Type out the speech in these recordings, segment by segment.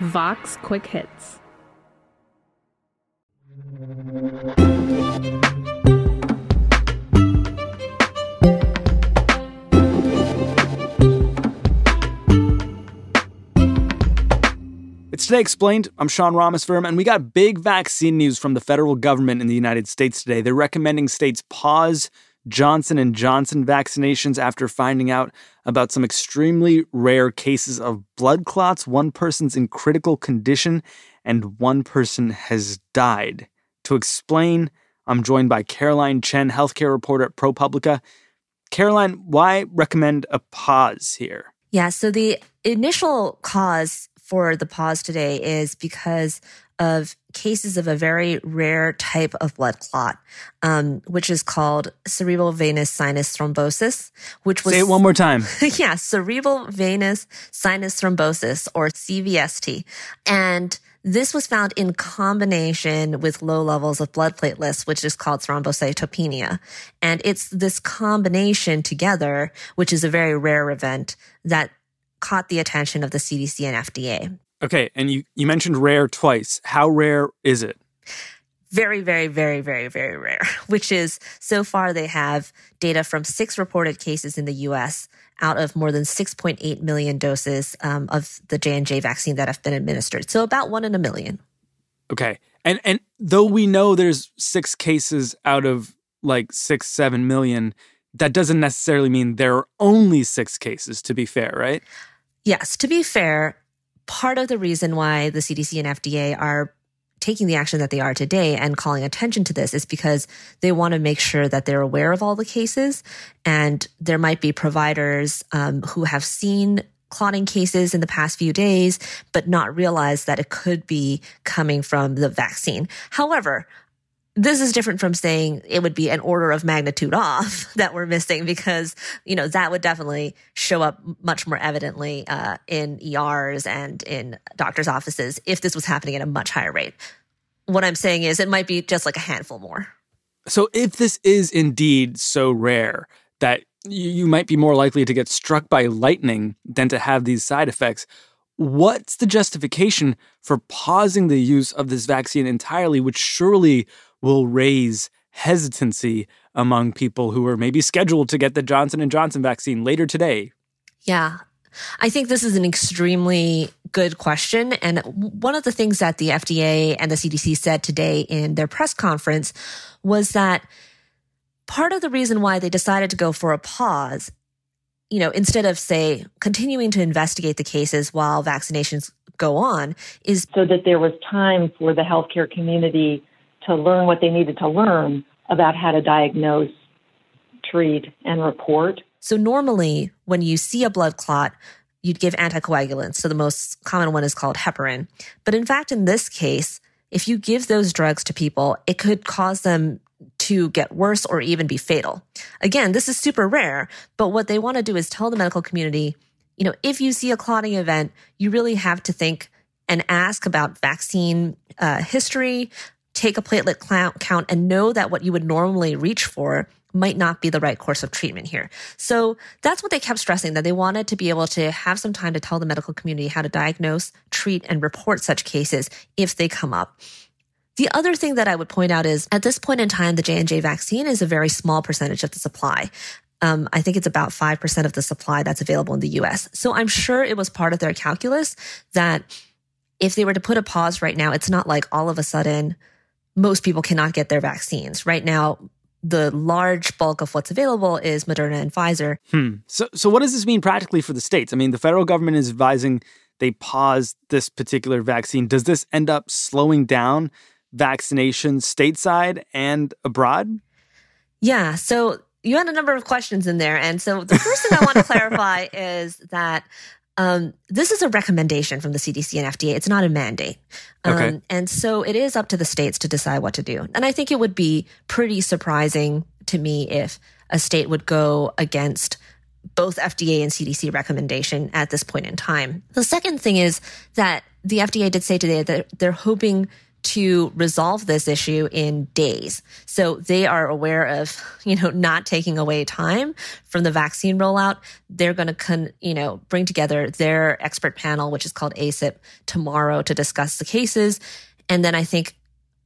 Vox Quick Hits. It's Today Explained. I'm Sean Rameswaram, and we got big vaccine news from the federal government in the United States today. They're recommending states pause Johnson and Johnson vaccinations after finding out about some extremely rare cases of blood clots. One person's in critical condition and one person has died. To explain, I'm joined by Caroline Chen, healthcare reporter at ProPublica. Caroline, why recommend a pause here? Yeah, so the initial cause for the pause today is because of cases of a very rare type of blood clot, um, which is called cerebral venous sinus thrombosis, which was. Say it one more time. yeah, cerebral venous sinus thrombosis or CVST. And this was found in combination with low levels of blood platelets, which is called thrombocytopenia. And it's this combination together, which is a very rare event that caught the attention of the CDC and FDA. Okay, and you, you mentioned rare twice. How rare is it? Very, very, very, very, very rare, which is so far they have data from six reported cases in the US out of more than 6.8 million doses um, of the J&J vaccine that have been administered. So about one in a million. Okay. And and though we know there's six cases out of like six, seven million, that doesn't necessarily mean there are only six cases, to be fair, right? Yes, to be fair, part of the reason why the CDC and FDA are taking the action that they are today and calling attention to this is because they want to make sure that they're aware of all the cases. And there might be providers um, who have seen clotting cases in the past few days, but not realize that it could be coming from the vaccine. However, this is different from saying it would be an order of magnitude off that we're missing because you know that would definitely show up much more evidently uh, in ERs and in doctors' offices if this was happening at a much higher rate. What I'm saying is it might be just like a handful more. So if this is indeed so rare that you might be more likely to get struck by lightning than to have these side effects. What's the justification for pausing the use of this vaccine entirely, which surely will raise hesitancy among people who are maybe scheduled to get the Johnson and Johnson vaccine later today? Yeah. I think this is an extremely good question. And one of the things that the FDA and the CDC said today in their press conference was that part of the reason why they decided to go for a pause, you know, instead of say continuing to investigate the cases while vaccinations go on is so that there was time for the healthcare community to learn what they needed to learn about how to diagnose, treat, and report. So normally when you see a blood clot, you'd give anticoagulants. So the most common one is called heparin. But in fact, in this case, if you give those drugs to people, it could cause them to get worse or even be fatal. Again, this is super rare, but what they want to do is tell the medical community, you know, if you see a clotting event, you really have to think and ask about vaccine uh, history, take a platelet count and know that what you would normally reach for might not be the right course of treatment here. So that's what they kept stressing that they wanted to be able to have some time to tell the medical community how to diagnose, treat, and report such cases if they come up. The other thing that I would point out is at this point in time, the J&J vaccine is a very small percentage of the supply. Um, I think it's about 5% of the supply that's available in the US. So I'm sure it was part of their calculus that if they were to put a pause right now, it's not like all of a sudden most people cannot get their vaccines. Right now, the large bulk of what's available is Moderna and Pfizer. Hmm. So, so what does this mean practically for the states? I mean, the federal government is advising they pause this particular vaccine. Does this end up slowing down vaccinations stateside and abroad? Yeah. So you had a number of questions in there. And so the first thing I want to clarify is that um, this is a recommendation from the CDC and FDA. It's not a mandate. Um, okay. And so it is up to the states to decide what to do. And I think it would be pretty surprising to me if a state would go against both FDA and CDC recommendation at this point in time. The second thing is that the FDA did say today that they're hoping to resolve this issue in days. So they are aware of, you know, not taking away time from the vaccine rollout. They're going to, con, you know, bring together their expert panel, which is called ACIP tomorrow to discuss the cases. And then I think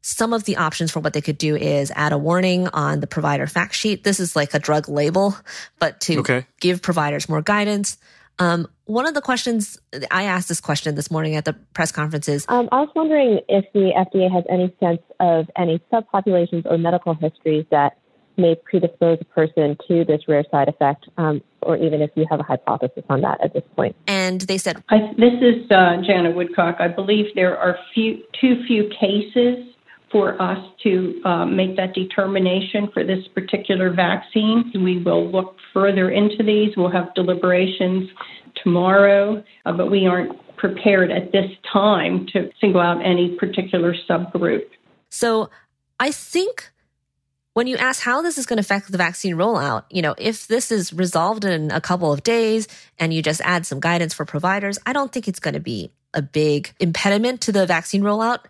some of the options for what they could do is add a warning on the provider fact sheet. This is like a drug label, but to okay. give providers more guidance. Um, one of the questions I asked this question this morning at the press conference is um, I was wondering if the FDA has any sense of any subpopulations or medical histories that may predispose a person to this rare side effect, um, or even if you have a hypothesis on that at this point. And they said, I, "This is uh, Janet Woodcock. I believe there are few, too few cases for us to uh, make that determination for this particular vaccine. We will look further into these. We'll have deliberations tomorrow, uh, but we aren't prepared at this time to single out any particular subgroup. So I think when you ask how this is going to affect the vaccine rollout, you know, if this is resolved in a couple of days and you just add some guidance for providers, I don't think it's going to be a big impediment to the vaccine rollout.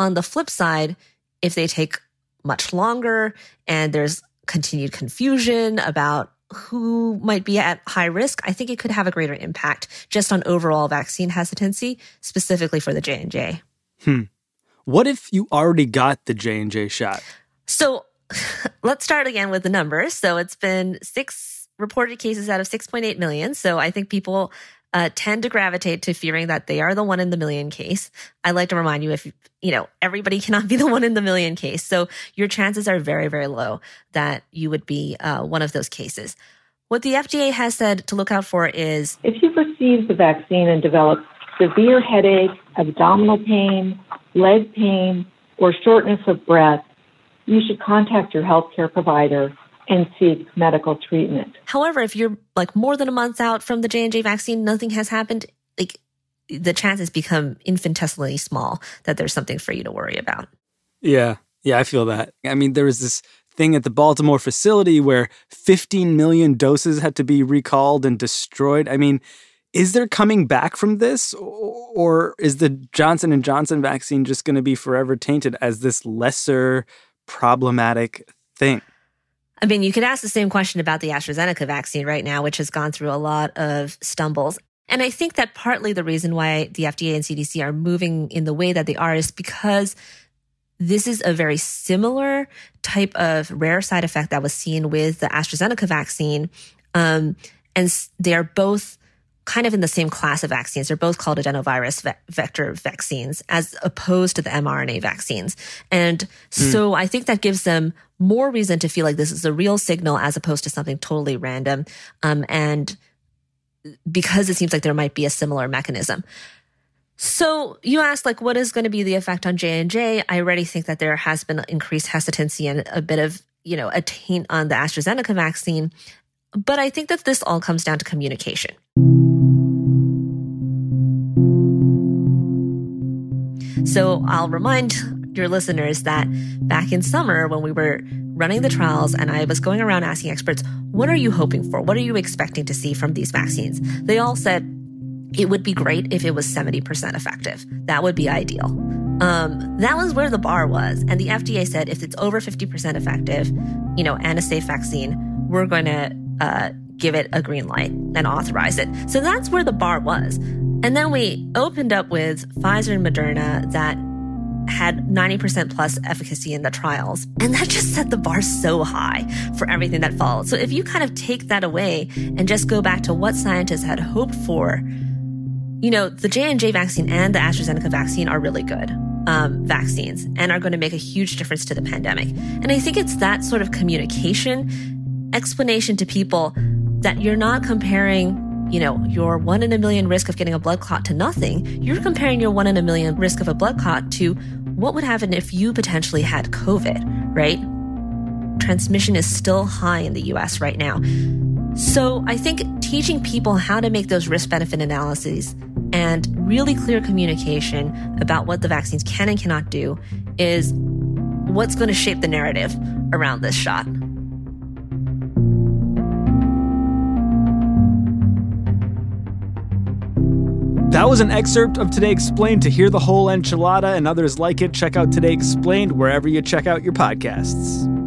On the flip side, if they take much longer and there's continued confusion about who might be at high risk, I think it could have a greater impact just on overall vaccine hesitancy, specifically for the J&J. Hmm. What if you already got the J&J shot? So let's start again with the numbers. So it's been six reported cases out of 6.8 million. So I think people uh, tend to gravitate to fearing that they are the one in the million case. I like to remind you if, you know, everybody cannot be the one in the million case. So your chances are very, very low that you would be uh, one of those cases. What the FDA has said to look out for is if you've received the vaccine and developed severe headache, abdominal pain, leg pain, or shortness of breath, you should contact your healthcare provider and seek medical treatment. However, if you're like more than a month out from the J&J vaccine, nothing has happened, like the chances become infinitesimally small that there's something for you to worry about. Yeah. Yeah, I feel that. I mean, there was this thing at the Baltimore facility where 15 million doses had to be recalled and destroyed. I mean, is there coming back from this or is the Johnson and Johnson vaccine just going to be forever tainted as this lesser problematic thing? I mean, you could ask the same question about the AstraZeneca vaccine right now, which has gone through a lot of stumbles. And I think that partly the reason why the FDA and CDC are moving in the way that they are is because this is a very similar type of rare side effect that was seen with the AstraZeneca vaccine. Um, and they're both kind of in the same class of vaccines. They're both called adenovirus ve- vector vaccines as opposed to the mRNA vaccines. And mm. so I think that gives them more reason to feel like this is a real signal as opposed to something totally random. Um, and because it seems like there might be a similar mechanism. So you asked, like, what is going to be the effect on J and J? I already think that there has been increased hesitancy and a bit of, you know, a taint on the AstraZeneca vaccine. But I think that this all comes down to communication. So I'll remind your listeners that back in summer when we were running the trials and I was going around asking experts, what are you hoping for? What are you expecting to see from these vaccines? They all said it would be great if it was 70% effective. That would be ideal. Um, that was where the bar was. And the FDA said if it's over 50% effective, you know, and a safe vaccine, we're going to uh, give it a green light and authorize it. So that's where the bar was. And then we opened up with Pfizer and Moderna that had 90% plus efficacy in the trials. And that just set the bar so high for everything that followed. So if you kind of take that away and just go back to what scientists had hoped for, you know, the J&J vaccine and the AstraZeneca vaccine are really good. Um, vaccines and are going to make a huge difference to the pandemic. And I think it's that sort of communication explanation to people that you're not comparing you know, your one in a million risk of getting a blood clot to nothing, you're comparing your one in a million risk of a blood clot to what would happen if you potentially had COVID, right? Transmission is still high in the US right now. So I think teaching people how to make those risk benefit analyses and really clear communication about what the vaccines can and cannot do is what's going to shape the narrative around this shot. That was an excerpt of Today Explained. To hear the whole enchilada and others like it, check out Today Explained wherever you check out your podcasts.